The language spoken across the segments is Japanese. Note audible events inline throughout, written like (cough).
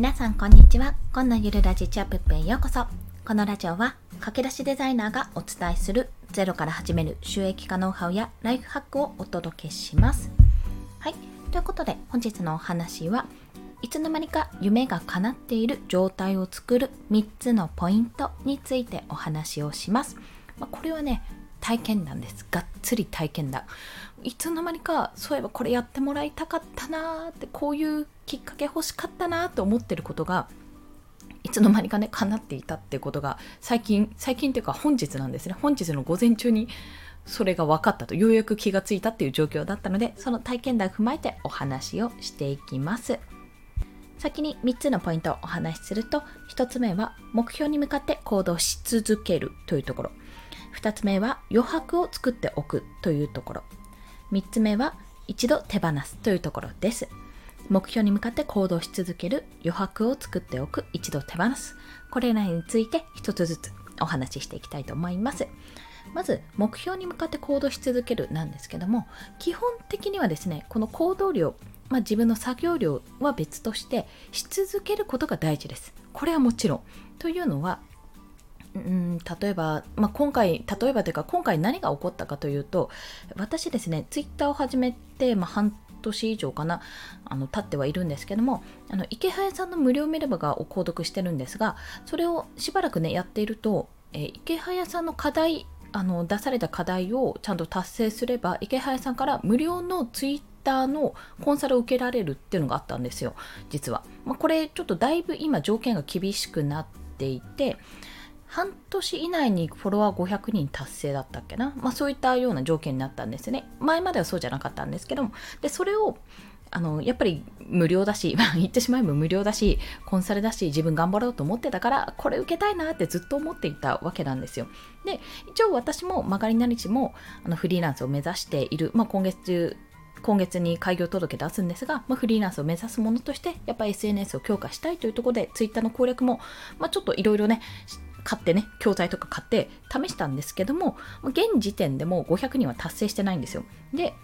皆さんこんにちは。今のゆるラジチャップップへようこそ。このラジオは駆け出しデザイナーがお伝えするゼロから始める収益化ノウハウやライフハックをお届けします。はい。ということで本日のお話はいつの間にか夢が叶っている状態を作る3つのポイントについてお話をします。まあ、これはね、体験談です。がっつり体験談。いつの間にかそういえばこれやってもらいたかったなーってこういうきっかけ欲しかったなと思ってることがいつの間にかね叶っていたってことが最近最近っていうか本日なんですね本日の午前中にそれが分かったとようやく気がついたっていう状況だったのでその体験談を踏まえてお話をしていきます先に3つのポイントをお話しすると1つ目は目標に向かって行動し続けるというところ2つ目は余白を作っておくというところ。3つ目は一度手放すというところです。目標に向かって行動し続ける余白を作っておく。一度手放す。これらについて一つずつお話ししていきたいと思います。まず目標に向かって行動し続けるなんですけども基本的にはですねこの行動量まあ、自分の作業量は別としてし続けることが大事です。これはもちろん。というのはうん例えば、まあ、今回例えばというか今回何が起こったかというと私ですねツイッターを始めて、まあ、半年以上かなあの経ってはいるんですけどもあの池早さんの無料メルマガを購読してるんですがそれをしばらくねやっていると、えー、池早さんの課題あの出された課題をちゃんと達成すれば池早さんから無料のツイッターのコンサルを受けられるっていうのがあったんですよ実は、まあ、これちょっとだいぶ今条件が厳しくなっていて半年以内にフォロワー500人達成だったっけな、まあ、そういったような条件になったんですね。前まではそうじゃなかったんですけども。でそれをあのやっぱり無料だし、(laughs) 言ってしまえば無料だしコンサルだし自分頑張ろうと思ってたからこれ受けたいなってずっと思っていたわけなんですよ。で一応私も曲がりなりちもあのフリーランスを目指している、まあ、今月中今月に開業届出すんですが、まあ、フリーランスを目指すものとしてやっぱり SNS を強化したいというところで Twitter の攻略も、まあ、ちょっといろいろね買ってね、教材とか買って試したんですけども、現時点でも500人は達成してないんですよ。で、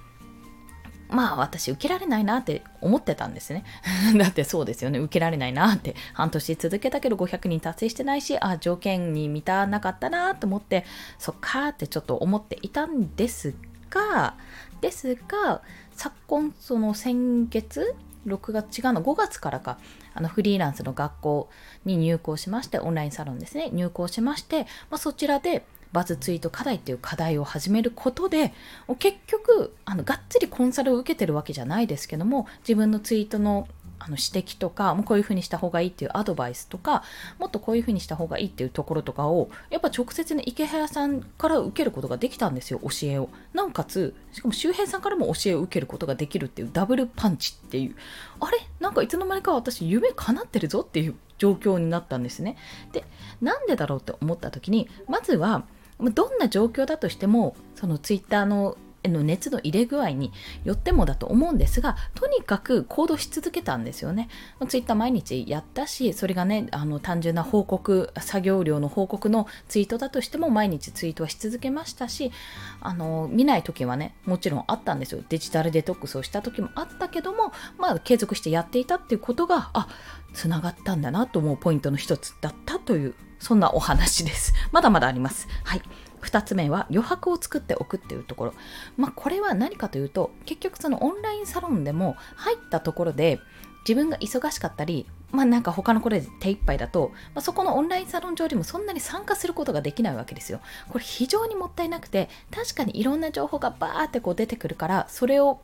まあ私受けられないなって思ってたんですね。(laughs) だってそうですよね。受けられないなって半年続けたけど500人達成してないし、あ、条件に満たなかったなと思って、そっかってちょっと思っていたんですが、ですが、昨今その先月6月違うの5月からか。あのフリーランスの学校に入校しましてオンラインサロンですね。入校しまして、まあ、そちらでバズツイート課題っていう課題を始めることで結局あのがっつりコンサルを受けてるわけじゃないですけども自分のツイートのあの指摘とかもうこういうふうにした方がいいっていうアドバイスとかもっとこういうふうにした方がいいっていうところとかをやっぱ直接ね池早さんから受けることができたんですよ教えをなおかつしかも周平さんからも教えを受けることができるっていうダブルパンチっていうあれなんかいつの間にか私夢叶ってるぞっていう状況になったんですね。でなんでだろうって思った時にまずはどんな状況だとしてもそのツイッターのの熱の入れ具合によってもだと思うんですがとにかく行動し続けたんですよね。ツイッター毎日やったしそれがねあの単純な報告作業量の報告のツイートだとしても毎日ツイートはし続けましたしあの見ない時はねもちろんあったんですよデジタルデトックスをした時もあったけどもまあ継続してやっていたっていうことがあつながったんだなと思うポイントの一つだったというそんなお話です。まだまだあります。はい。2つ目は余白を作っておくっていうところ。まあ、これは何かというと、結局そのオンラインサロンでも入ったところで自分が忙しかったり、まあなんか他のこれで手一杯だと、まあ、そこのオンラインサロン上でもそんなに参加することができないわけですよ。これ非常にもったいなくて、確かにいろんな情報がバーってこう出てくるから、それを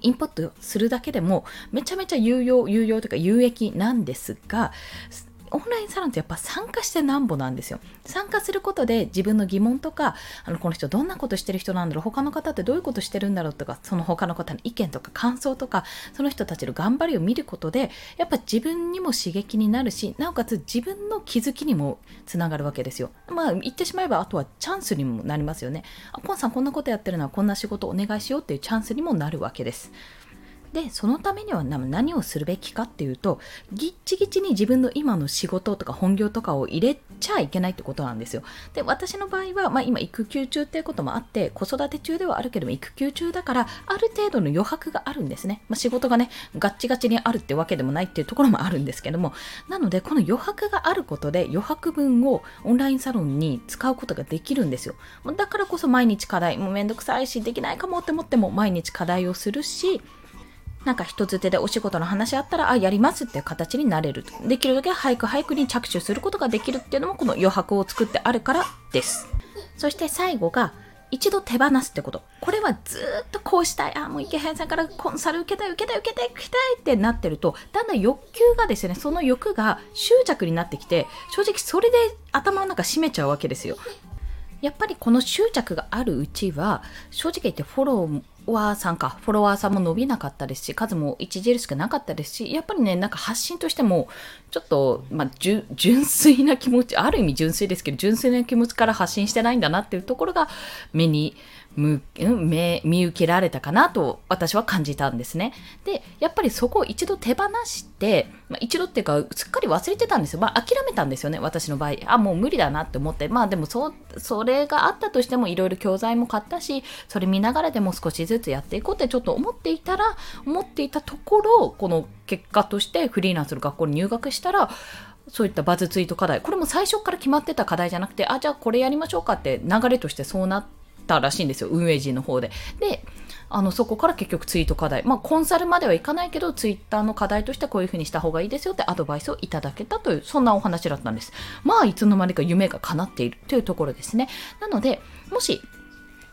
インプットするだけでもめちゃめちゃ有用、有用というか有益なんですが、オンラインサロンってやっぱ参加してなんぼなんですよ。参加することで自分の疑問とか、あのこの人どんなことしてる人なんだろう、他の方ってどういうことしてるんだろうとか、その他の方の意見とか感想とか、その人たちの頑張りを見ることで、やっぱ自分にも刺激になるし、なおかつ自分の気づきにもつながるわけですよ。まあ言ってしまえば、あとはチャンスにもなりますよね。あ、コンさんこんなことやってるのはこんな仕事お願いしようっていうチャンスにもなるわけです。でそのためには何をするべきかっていうとぎっちぎちに自分の今の仕事とか本業とかを入れちゃいけないってことなんですよ。で私の場合は、まあ、今育休中っていうこともあって子育て中ではあるけども育休中だからある程度の余白があるんですね、まあ、仕事がねガッチガチにあるってわけでもないっていうところもあるんですけどもなのでこの余白があることで余白分をオンラインサロンに使うことができるんですよ。だからこそ毎日課題もうめんどくさいしできないかもって思っても毎日課題をするしなんか人づてでお仕事の話あったら、あ、やりますっていう形になれる。できるだけ早く早くに着手することができるっていうのもこの余白を作ってあるからです。そして最後が、一度手放すってこと。これはずっとこうしたい。あ、もう池原さんからコンサル受けたい、受けたい、受けたい、受けたいってなってると、だんだん欲求がですね、その欲が執着になってきて、正直それで頭の中閉めちゃうわけですよ。やっぱりこの執着があるうちは、正直言ってフォローワーさんか、フォロワーさんも伸びなかったですし、数も著しくなかったですし、やっぱりね、なんか発信としても、ちょっと、まあ、純粋な気持ち、ある意味純粋ですけど、純粋な気持ちから発信してないんだなっていうところが、目に見見受けられたかなと私は感じたんですね。で、やっぱりそこを一度手放して、まあ、一度っていうか、すっかり忘れてたんですよ。まあ、諦めたんですよね、私の場合。あ、もう無理だなって思って。まあ、でもそ、それがあったとしても、いろいろ教材も買ったし、それ見ながらでも少しずつやっていこうってちょっと思っていたら、思っていたところ、この結果としてフリーランスの学校に入学したら、そういったバズツイート課題、これも最初から決まってた課題じゃなくて、あ、じゃあこれやりましょうかって流れとしてそうなって、たらしいんですよ、運営陣の方で。で、あのそこから結局ツイート課題、まあ、コンサルまではいかないけど、ツイッターの課題としてこういうふうにした方がいいですよってアドバイスをいただけたという、そんなお話だったんです。まあ、いつの間にか夢が叶っているというところですね。なので、もし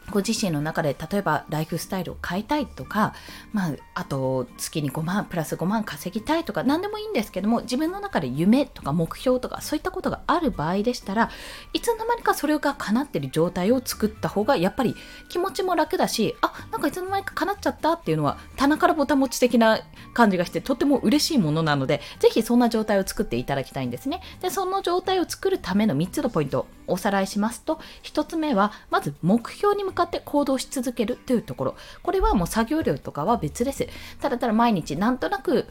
ご自身の中で例えばライフスタイルを変えたいとか、まあ、あと月に5万プラス5万稼ぎたいとか何でもいいんですけども自分の中で夢とか目標とかそういったことがある場合でしたらいつの間にかそれが叶ってる状態を作った方がやっぱり気持ちも楽だしあなんかいつの間にか叶っちゃったっていうのは棚からぼた持ち的な感じがしてとっても嬉しいものなのでぜひそんな状態を作っていただきたいんですね。でその状態を作るための3つのポイントおさらいしますと1つ目はまず目標に向かって行動し続けるというところ。これはもう作業量とかは別です。ただただ毎日なんとなく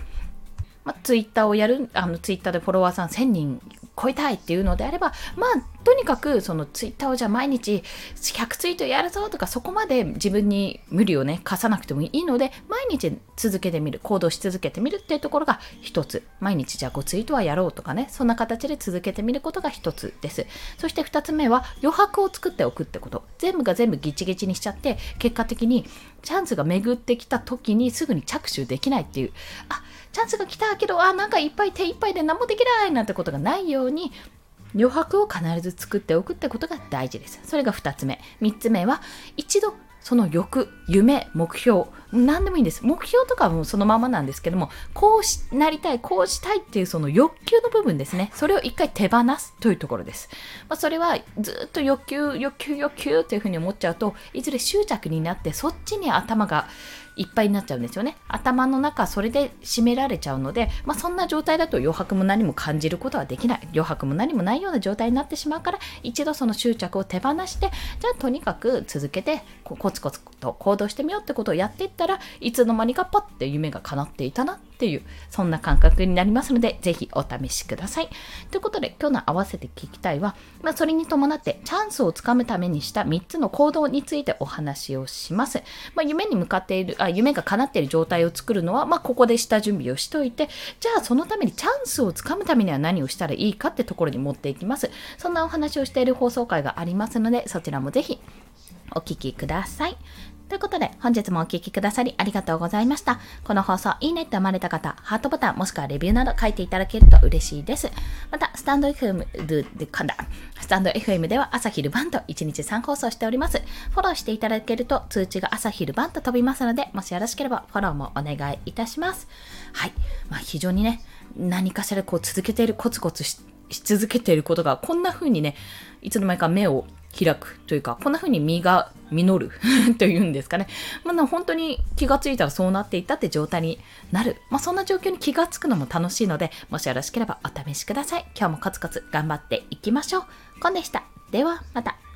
まあ、ツイッターをやる、あのツイッターでフォロワーさん1000人超えたいっていうのであれば、まあ、とにかくそのツイッターをじゃあ毎日100ツイートやるぞとかそこまで自分に無理をね課さなくてもいいので毎日続けてみる行動し続けてみるっていうところが一つ。毎日じゃあ5ツイートはやろうとかねそんな形で続けてみることが一つです。そして2つ目は余白を作っておくってこと。全部が全部ギチギチにしちゃって結果的にチャンスが巡ってきた時にすぐに着手できないっていう。あチャンスが来たけどあなんかいっぱい手いっぱいで何もできないなんてことがないように余白を必ず作っておくってことが大事です。それが2つ目。3つ目は、一度その欲、夢、目標、何でもいいんです。目標とかはもそのままなんですけども、こうなりたい、こうしたいっていうその欲求の部分ですね。それを一回手放すというところです。まあ、それはずっと欲求、欲求、欲求というふうに思っちゃうと、いずれ執着になってそっちに頭がいっぱいになっちゃうんですよね。頭の中それで締められちゃうので、まあ、そんな状態だと余白も何も感じることはできない。余白も何もないような状態になってしまうから、一度その執着を手放して、じゃあとにかく続けてコツコツと行動してみようってことをやっていったらいつの間にかパッて夢が叶っていたなっていうそんな感覚になりますのでぜひお試しください。ということで今日の合わせて聞きたいは、まあ、それに伴ってチャンスをつかむためにした3つの行動についてお話をします、まあ、夢に向かっているあ夢が叶っている状態を作るのは、まあ、ここで下準備をしといてじゃあそのためにチャンスをつかむためには何をしたらいいかってところに持っていきます。そんなお話をしている放送回がありますのでそちらもぜひお聴きください。ということで、本日もお聴きくださりありがとうございました。この放送、いいねって思われた方、ハートボタンもしくはレビューなど書いていただけると嬉しいです。また、スタンド FM で、かんだ。スタンド FM では朝昼晩と1日3放送しております。フォローしていただけると通知が朝昼晩と飛びますので、もしよろしければフォローもお願いいたします。はい。まあ、非常にね、何かしらこう続けている、コツコツし続けていることが、こんな風にね、いつの間にか目を開くというか、こんな風に実が実る (laughs) というんですかね。まあ、本当に気がついたらそうなっていたって状態になる。まあ、そんな状況に気がつくのも楽しいので、もしよろしければお試しください。今日もコツコツ頑張っていきましょう。コンでした。では、また。